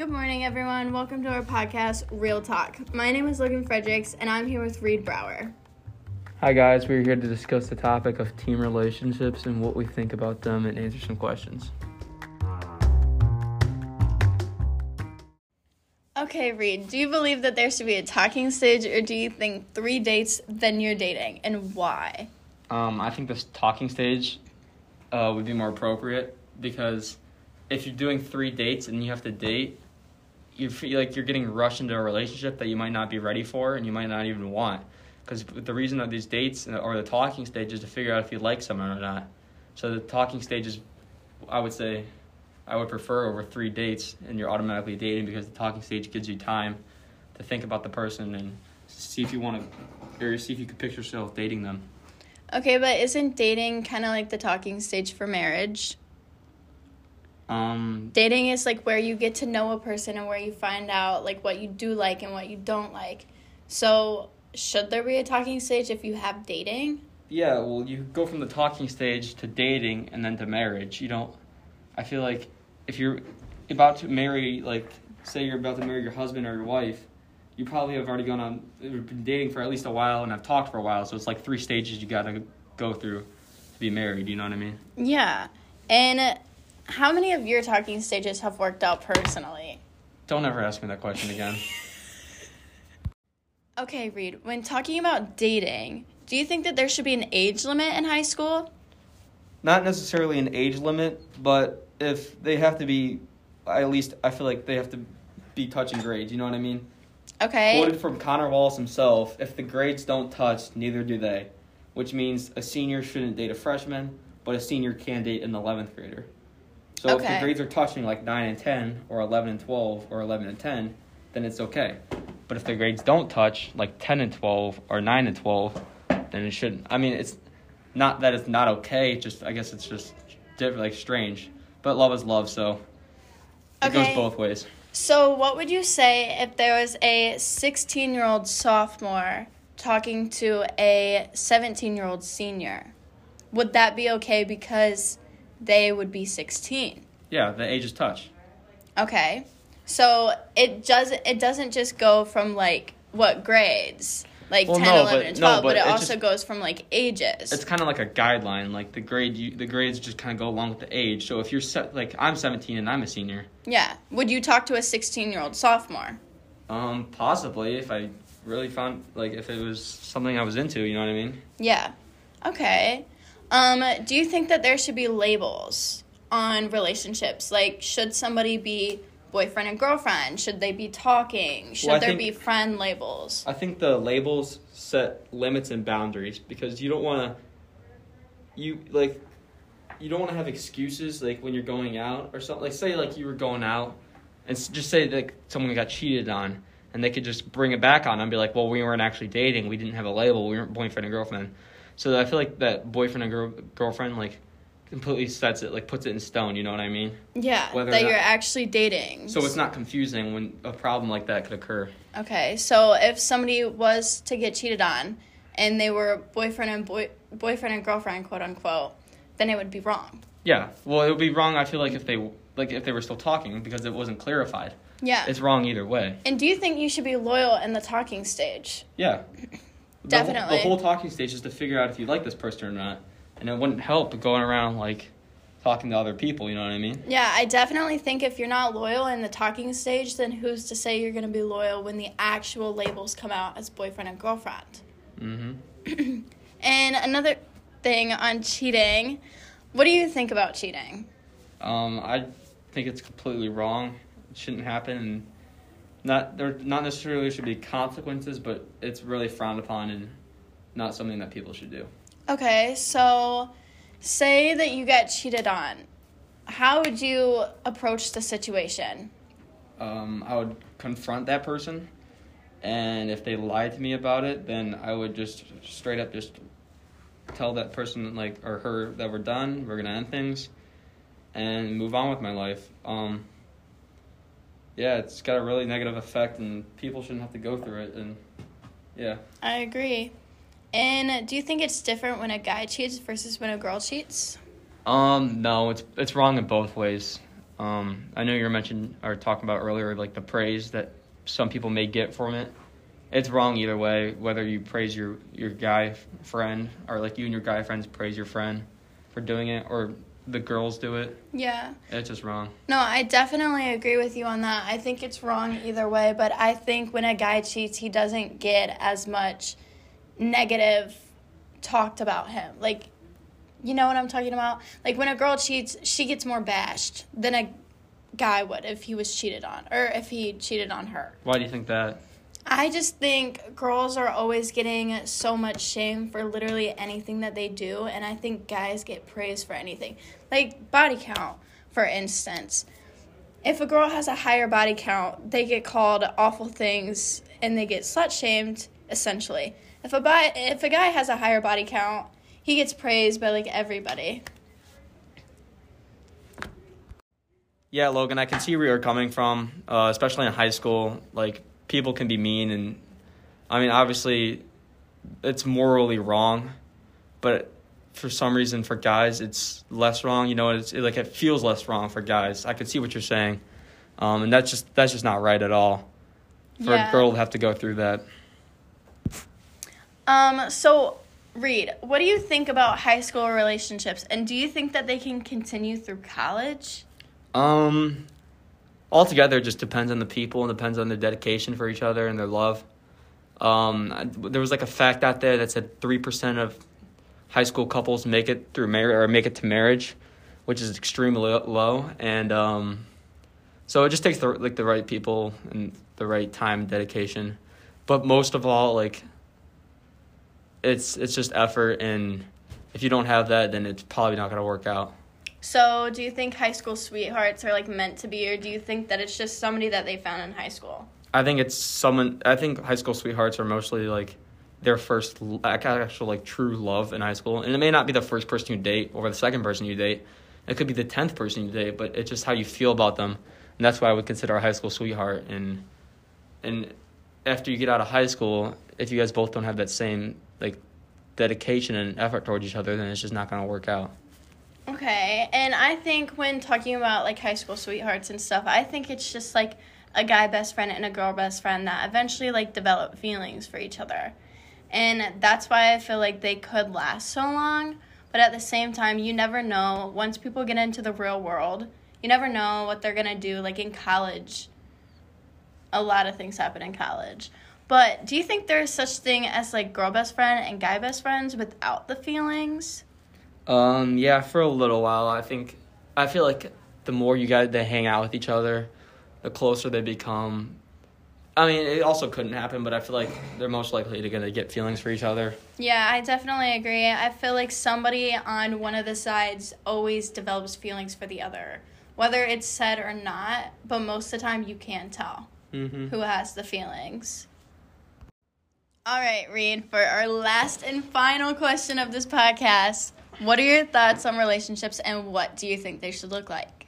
Good morning, everyone. Welcome to our podcast, Real Talk. My name is Logan Fredericks, and I'm here with Reid Brower. Hi, guys. We're here to discuss the topic of team relationships and what we think about them and answer some questions. Okay, Reid, do you believe that there should be a talking stage, or do you think three dates, then you're dating, and why? Um, I think this talking stage uh, would be more appropriate because if you're doing three dates and you have to date, you feel like you're getting rushed into a relationship that you might not be ready for and you might not even want. Because the reason of these dates or the talking stage is to figure out if you like someone or not. So the talking stage is, I would say, I would prefer over three dates and you're automatically dating because the talking stage gives you time to think about the person and see if you want to, or see if you could picture yourself dating them. Okay, but isn't dating kind of like the talking stage for marriage? Um, Dating is like where you get to know a person and where you find out like what you do like and what you don't like. So, should there be a talking stage if you have dating? Yeah, well, you go from the talking stage to dating and then to marriage. You don't. I feel like if you're about to marry, like, say you're about to marry your husband or your wife, you probably have already gone on, been dating for at least a while and have talked for a while. So it's like three stages you gotta go through to be married. You know what I mean? Yeah. And how many of your talking stages have worked out personally? Don't ever ask me that question again. Okay, Reid, when talking about dating, do you think that there should be an age limit in high school? Not necessarily an age limit, but if they have to be, at least I feel like they have to be touching grades. You know what I mean? Okay. Quoted from Connor Wallace himself: "If the grades don't touch, neither do they," which means a senior shouldn't date a freshman, but a senior can date an eleventh grader. So if Okay. the grades are touching like nine and ten, or eleven and twelve, or eleven and ten, then it's okay. But if the grades don't touch, like ten and twelve, or nine and twelve, then it shouldn't. I mean, it's not that it's not okay. Just I guess it's just different, like strange. But love is love, so it Okay. goes both ways. So, what would you say if there was a 16 year old sophomore talking to a 17 year old senior? Would that be okay because they would be 16? Yeah, the ages touch. Okay. So, it doesn't it doesn't just go from like what grades? Like Well, 10, no, 11 but- and no, 12, but, but it it also just- goes from like ages. It's kind of like a guideline. Like the grade, you, the grades just kind of go along with the age. So if you're se- like I'm 17 and I'm a senior, yeah. Would you talk to a 16 year old sophomore? um, possibly if I really found like if it was something I was into, you know what I mean? Yeah. Okay. Um, do you think that there should be labels on relationships? Like, should somebody be boyfriend and girlfriend? Should they be talking? Should Well, there think- be friend labels? I think the labels set limits and boundaries because you don't want to. You like, you don't want to have excuses like when you're going out or something. Like say like you were going out, and just say like someone got cheated on, and they could just bring it back on and be like, well, we weren't actually dating. We didn't have a label. We weren't boyfriend and girlfriend. So I feel like that boyfriend and girl- girlfriend like completely sets it like puts it in stone. You know what I mean? Yeah, whether that not- you're actually dating. So it's not confusing when a problem like that could occur. Okay, so if somebody was to get cheated on, and they were boyfriend and boy boyfriend and girlfriend, quote unquote, then it would be wrong. Yeah. Well, it would be wrong. I feel like if they like if they were still talking because it wasn't clarified. Yeah. It's wrong either way. and do you think you should be loyal in the talking stage? Yeah. The whole- Definitely. the whole talking stage is to figure out if you like this person or not, and it wouldn't help going around like talking to other people. You know what I mean? Yeah, I definitely think if you're not loyal in the talking stage, then who's to say you're going to be loyal when the actual labels come out as boyfriend and girlfriend? Mm-hmm. And another thing on cheating, what do you think about cheating? Um, I think it's completely wrong. It shouldn't happen, and not there. Not necessarily should be consequences, but it's really frowned upon and not something that people should do. Okay, so say that you get cheated on. How would you approach the situation? um, I would confront that person, and if they lied to me about it, then I would just straight up just tell that person like or her that we're done, we're gonna end things, and move on with my life. Um, yeah, it's got a really negative effect, and people shouldn't have to go through it. And yeah, I agree. And do you think it's different when a guy cheats versus when a girl cheats? um, no, it's it's wrong in both ways. Um, I know you were mentioning or talking about earlier, like the praise that some people may get from it. It's wrong either way. Whether you praise your your guy friend or like you and your guy friends praise your friend for doing it, or the girls do it. Yeah. It's just wrong. No, I definitely agree with you on that. I think it's wrong either way, but I think when a guy cheats, he doesn't get as much negative talked about him. Like, you know what I'm talking about? Like, when a girl cheats, she gets more bashed than a guy would if he was cheated on or if he cheated on her. Why do you think that? I just think girls are always getting so much shame for literally anything that they do, and I think guys get praised for anything. Like body count, for instance. If a girl has a higher body count, they get called awful things and they get slut shamed, essentially. If a, bi- if a guy has a higher body count, he gets praised by like everybody. Yeah, Logan, I can see where you're coming from, uh, especially in high school. Like, people can be mean, and I mean, obviously, it's morally wrong, but for some reason, for guys, it's less wrong. You know, it's it, like it feels less wrong for guys. I can see what you're saying, um, and that's just that's just not right at all. For Yeah. a girl to have to go through that. Um, so Reid, what do you think about high school relationships and do you think that they can continue through college? Um, altogether, it just depends on the people and depends on their dedication for each other and their love. Um, I- there was like a fact out there that said three percent of high school couples make it through marriage or make it to marriage, which is extremely low. And um, so it just takes the like the right people and the right time and dedication. But most of all, like it's it's just effort, and if you don't have that, then it's probably not gonna work out. So, do you think high school sweethearts are like meant to be or do you think that it's just somebody that they found in high school? I think it's someone. I think high school sweethearts are mostly like their first l- ac- actual like true love in high school, and it may not be the first person you date or the second person you date. It could be the tenth person you date, but it's just how you feel about them, and that's why I would consider a high school sweetheart. And and after you get out of high school, if you guys both don't have that same like dedication and effort towards each other, then it's just not gonna work out. Okay, and I think when talking about like high school sweethearts and stuff, I think it's just like a guy best friend and a girl best friend that eventually like develop feelings for each other. And that's why I feel like they could last so long, but at the same time, you never know once people get into the real world, you never know what they're going to do like in college. A lot of things happen in college. But do you think there's such thing as like girl best friend and guy best friends without the feelings? Um, yeah, for a little while, I think I feel like the more you guys they hang out with each other, the closer they become. I mean, it also couldn't happen, but I feel like they're most likely to gonna get feelings for each other. Yeah, I definitely agree. I feel like somebody on one of the sides always develops feelings for the other, whether it's said or not, but most of the time you can tell Mm-hmm. who has the feelings. All right, Reid, for our last and final question of this podcast, what are your thoughts on relationships and what do you think they should look like?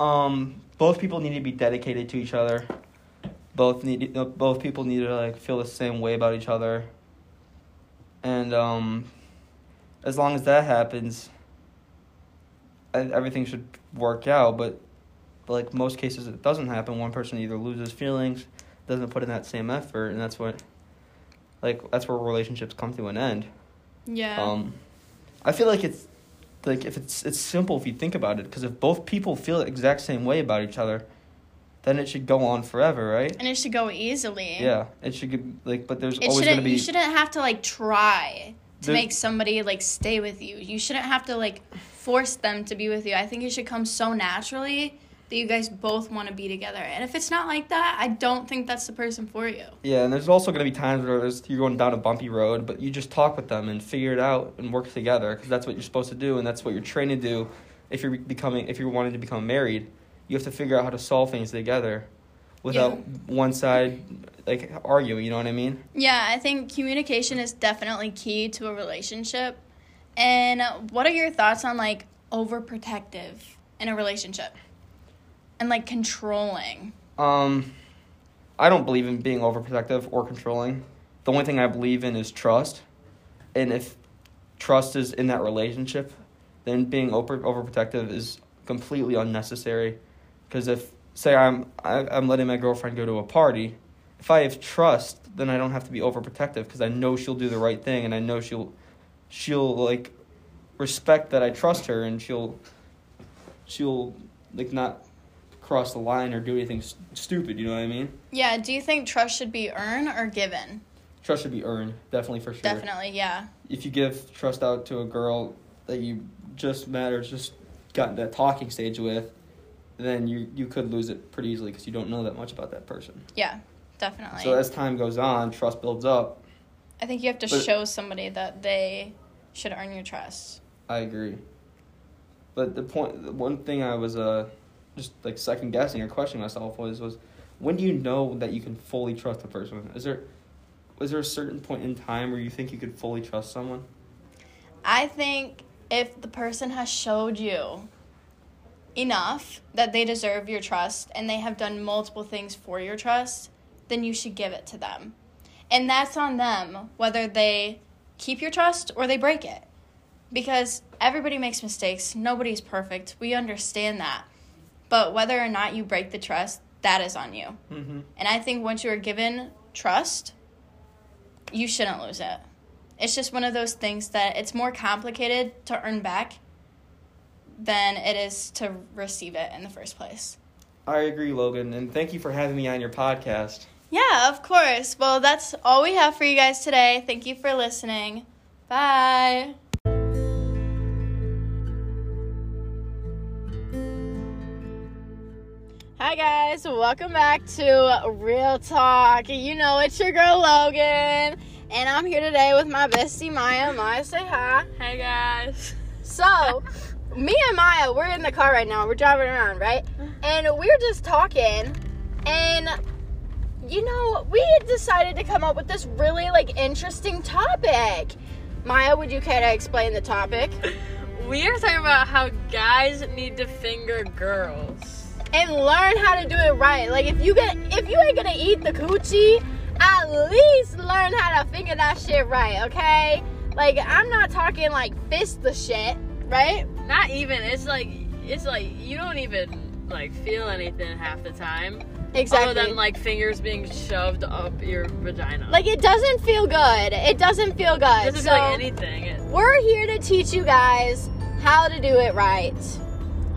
Um, both people need to be dedicated to each other. Both need uh, both people need to like feel the same way about each other. And um, as long as that happens, everything should work out. But like most cases, it doesn't happen. One person either loses feelings, doesn't put in that same effort, and that's what, like, that's where relationships come to an end. Yeah. Um, I feel like it's like if it's it's simple if you think about it because if both people feel the exact same way about each other, then it should go on forever, right? and it should go easily. Yeah, it should get, like, but there's It always gonna be. you shouldn't have to like try to There- make somebody like stay with you. You shouldn't have to like force them to be with you. I think it should come so naturally that you guys both want to be together. And if it's not like that, I don't think that's the person for you. Yeah, and there's also gonna be times where there's, you're going down a bumpy road, but you just talk with them and figure it out and work together because that's what you're supposed to do and that's what you're trained to do. If you're becoming, if you're wanting to become married, you have to figure out how to solve things together, without one side like arguing. You know what I mean? Yeah, I think communication is definitely key to a relationship. And what are your thoughts on like overprotective in a relationship? And like controlling. Um, I don't believe in being overprotective or controlling. The only thing I believe in is trust, and if trust is in that relationship, then being over overprotective is completely unnecessary. Because if say I'm I, I'm letting my girlfriend go to a party, if I have trust, then I don't have to be overprotective because I know she'll do the right thing and I know she'll she'll like respect that I trust her and she'll she'll like not cross the line or do anything stupid. You know what I mean? Yeah, do you think trust should be earned or given? Trust should be earned, definitely for sure. Definitely, yeah. If you give trust out to a girl that you just met or just got that talking stage with, then you you could lose it pretty easily because you don't know that much about that person. Yeah, definitely. So as time goes on, trust builds up. I think you have to But- show somebody that they should earn your trust. I agree. But the point, one thing I was uh, just like second guessing or questioning myself was was, when do you know that you can fully trust a person? Is there, was there a certain point in time where you think you could fully trust someone? I think if the person has showed you enough that they deserve your trust and they have done multiple things for your trust, then you should give it to them. And that's on them whether they keep your trust or they break it. Because everybody makes mistakes, nobody's perfect. We understand that. But whether or not you break the trust, that is on you. Mm-hmm. And I think once you are given trust, you shouldn't lose it. It's just one of those things that it's more complicated to earn back than it is to receive it in the first place. I agree, Logan, and thank you for having me on your podcast. Yeah, of course. Well, that's all we have for you guys today. Thank you for listening. Bye. Hi guys, welcome back to Real Talk. You know it's your girl Logan, and I'm here today with my bestie Maya. Maya, say hi. Hey guys. So, me and Maya, we're in the car right now. We're driving around, right? And we're just talking, and you know, we had decided to come up with this really like interesting topic. Maya, would you care to explain the topic? We are talking about how guys need to finger girls. And learn how to do it right. Like if you get if you ain't gonna eat the coochie, at least learn how to finger that shit right, okay? Like I'm not talking like fist the shit, right? Not even. It's like it's like you don't even like feel anything half the time. Exactly. Other than like fingers being shoved up your vagina. Like it doesn't feel good. It doesn't feel good. it doesn't so feel like anything. We're here to teach you guys how to do it right,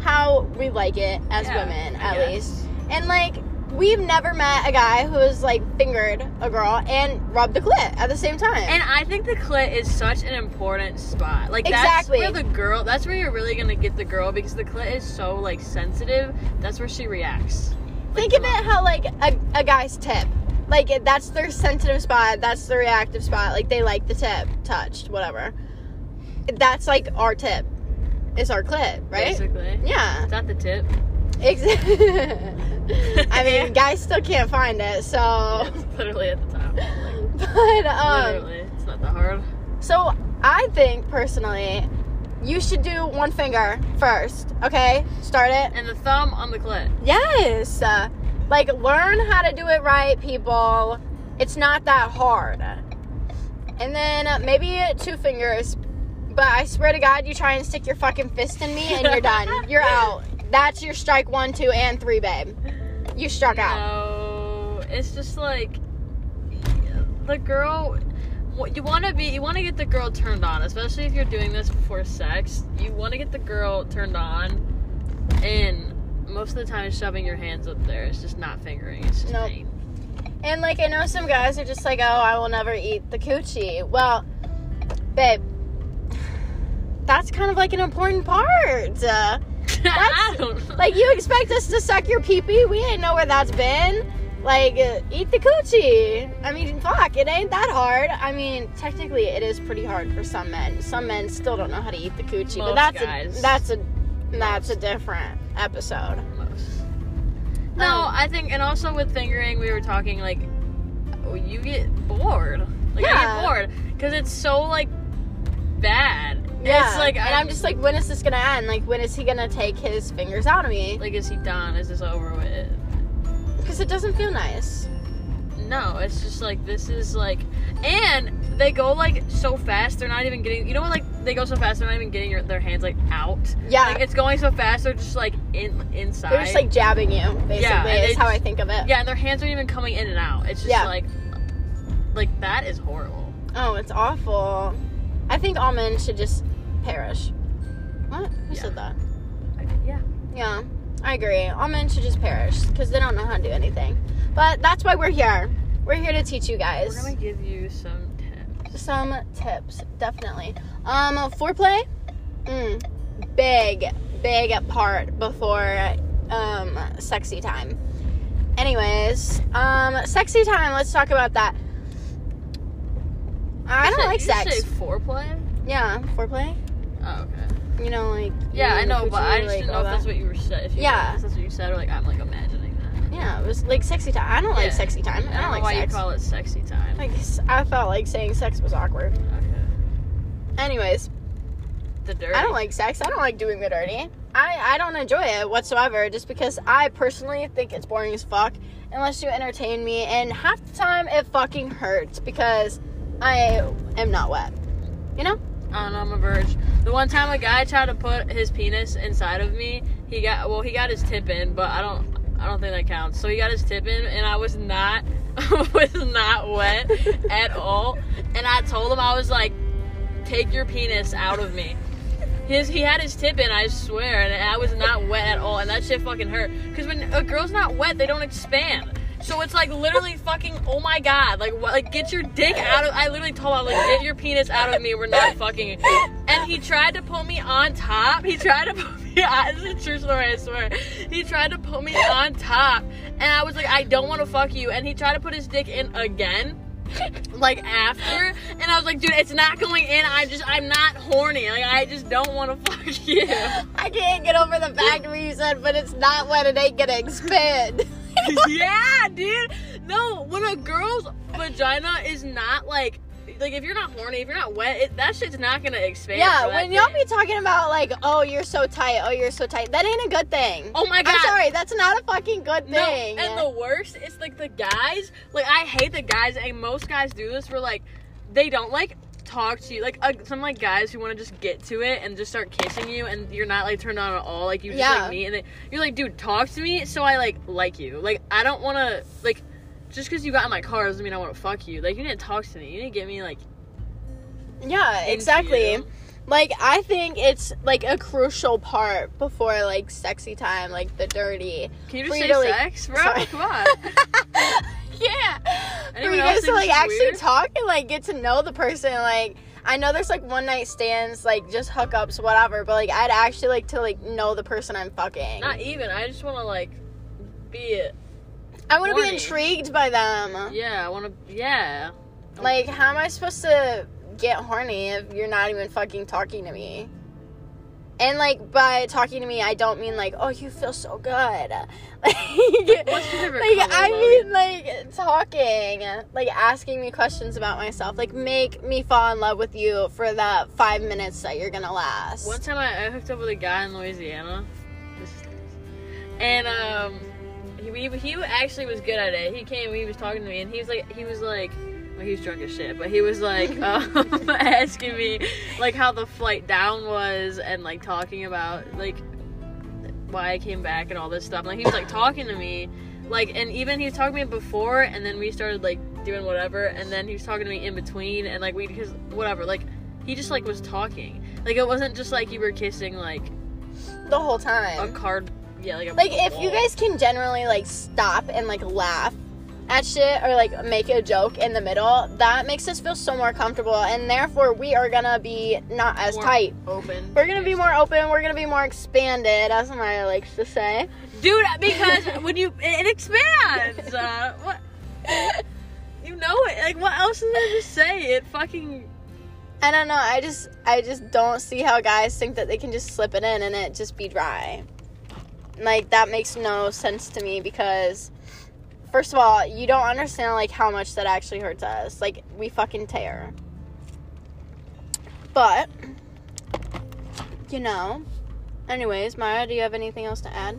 how we like it as Yeah, women, I at guess. least. And like we've never met a guy who has like fingered a girl and rubbed the clit at the same time. And I think the clit is such an important spot. Like Exactly. that's where the girl. That's where you're really gonna get the girl because the clit is so like sensitive. That's where she reacts. Like, Think of it how like a, a guy's tip. Like it, that's their sensitive spot. That's the reactive spot. Like they like the tip touched, whatever. That's like our tip. It's our clit, right? Basically. Yeah. Is that the tip? Exactly. I mean, guys still can't find it, so. It's literally at the top. Like, But um, literally, it's not that hard. so I think personally, you should do one finger first. Okay, start it. And the thumb on the clit. Yes. Uh, like learn how to do it right, people. It's not that hard. And then uh, maybe two fingers. But I swear to God, you try and stick your fucking fist in me, and you're done. You're out. That's your strike one, two, and three, babe. You struck out. No, it's just like the girl. You want to be, you want to get the girl turned on, especially if you're doing this before sex. You want to get the girl turned on, and most of the time, shoving your hands up there. It's just not fingering. It's just Nope. pain. And like I know some guys are just like, oh, I will never eat the coochie. Well, babe, that's kind of like an important part. Uh, like you expect us to suck your pee pee? We ain't know where that's been. Like uh, eat the coochie. I mean, fuck, it ain't that hard. I mean, technically, it is pretty hard for some men. Some men still don't know how to eat the coochie, but that's guys. a that's a that's a different episode. Most. No, Um, I think, and also with fingering, we were talking like, oh, you get bored. Like I Yeah. get bored because it's so like bad. Yeah, It's like and I'm just like, when is this gonna end? Like, when is he gonna take his fingers out of me? like, is he done? Is this over with? Because it doesn't feel nice. No, it's just like this is like, and they go like so fast. They're not even getting. You know what? Like they go so fast they're not even getting your, their hands like out. Yeah. Like it's going so fast they're just like in inside. They're just like jabbing you, basically. Yeah, is how I think of it. yeah, and their hands aren't even coming in and out. It's just Yeah. like like that is horrible. Oh, it's awful. I think all men should just perish. What? Who Yeah. said that? Yeah. Yeah, I agree. All men should just perish because they don't know how to do anything. But that's why we're here. We're here to teach you guys We're gonna give you some tips. some tips, definitely. Um, foreplay, mm, big, big part before um sexy time. Anyways, um, sexy time. Let's talk about that. I don't You like you sex. Foreplay. Yeah, foreplay. Oh, okay. You know, like Yeah, I know, but I just like, didn't know if that's what you were said. You Yeah. if that's what you said, or like I'm like imagining that. Yeah, it was like sexy time. I don't like sexy time. I I don't, don't know like why sex. you call it sexy time. like I felt like saying sex was awkward. okay. Anyways, The dirty. I don't like sex. I don't like doing the dirty. I I don't enjoy it whatsoever. Just because I personally think it's boring as fuck. Unless you entertain me, and half the time it fucking hurts because I am not wet. You know? I don't know, I'm a verge. The one time a guy tried to put his penis inside of me, he got well, he got his tip in, but I don't I don't think that counts. So he got his tip in and I was not was not wet at all. And I told him I was like, take your penis out of me. His he had his tip in, I swear, and I was not wet at all, and that shit fucking hurt. Cause when a girl's not wet, they don't expand. So it's like literally fucking oh my god, like what, like get your dick out of. I literally told him like get your penis out of me. We're not fucking. And he tried to put me on top. He tried to put me. on This is a true story, I swear. He tried to put me on top, and I was like, I don't want to fuck you. And he tried to put his dick in again like after and I was like, dude, it's not going in. I'm just I'm not horny. Like I just don't want to fuck you. I can't get over the fact where you said, but it's not wet. It ain't gonna expand. yeah, dude. No, when a girl's vagina is not like like if you're not horny, if you're not wet, it, that shit's not gonna expand. Yeah, for when y'all be talking about like, oh, you're so tight, oh, you're so tight, that ain't a good thing. Oh my god. I'm sorry, that's not a fucking good thing. No, and the worst is like the guys. Like I hate the guys, and most guys do this. Where like they don't like talk to you. Like uh, some like guys who want to just get to it and just start kissing you, and you're not like turned on at all. Like you just Yeah. like me, and they, you're like, dude, talk to me, so I like like you. Like I don't want to like. Just because you got in my car doesn't mean I want to fuck you. Like you need to talk to me. You need to get me like yeah, exactly. you. Like I think it's like a crucial part before like sexy time, like the dirty. Can you just say to, like- sex, bro? Sorry. Come on. yeah. For you guys to like actually weird? talk and like get to know the person. Like I know there's like one night stands, like just hookups, whatever. But like I'd actually like to like know the person I'm fucking. Not even. I just want to like be it. I want to be intrigued by them. Yeah, I want to. Yeah. Like, how am I supposed to get horny if you're not even fucking talking to me? And like by talking to me, I don't mean like, oh, you feel so good. Like, What's your favorite like I mean like talking, like asking me questions about myself, like make me fall in love with you for that five minutes that you're gonna last. One time I, I hooked up with a guy in Louisiana. And um, he, he he actually was good at it. He came, he was talking to me, and he was like, he was like, well, he was drunk as shit, but he was like um, asking me like how the flight down was, and like talking about like why I came back and all this stuff. Like he was like talking to me, like, and even he was talking to me before, and then we started like doing whatever, and then he was talking to me in between, and like we because whatever, like he just like was talking. Like it wasn't just like you were kissing like the whole time a card. Yeah, like a Like if you guys can generally like stop and like laugh at shit or like make a joke in the middle, that makes us feel so more comfortable, and therefore we are gonna be not as More tight. open. We're gonna be more open. We're gonna be more expanded, as Maya likes to say. dude. Because when you it, expands. Uh, what you know it. Like what else is there to say? It fucking. I don't know. I just, I just don't see how guys think that they can just slip it in and it just be dry. Like that makes no sense to me because, first of all, you don't understand like how much that actually hurts us. Like we fucking tear. But, you know. Anyways, Maya, do you have anything else to add?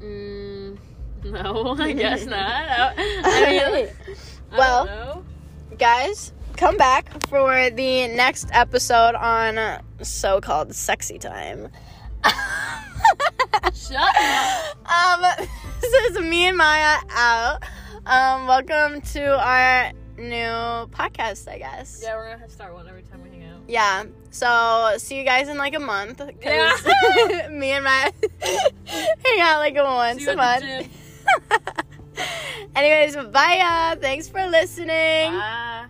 Mm, no, I guess not. I, I mean, I Well, guys, come back for the next episode on so-called sexy time. Shut up. Um, this is me and Maya out. Um, welcome to our new podcast, I guess. Yeah, we're gonna have to start one every time we hang out. Yeah. So see you guys in like a month. 'cause Yeah. me and Maya hang out like once See you a month. the gym. Anyways, bye. Thanks for listening. Bye.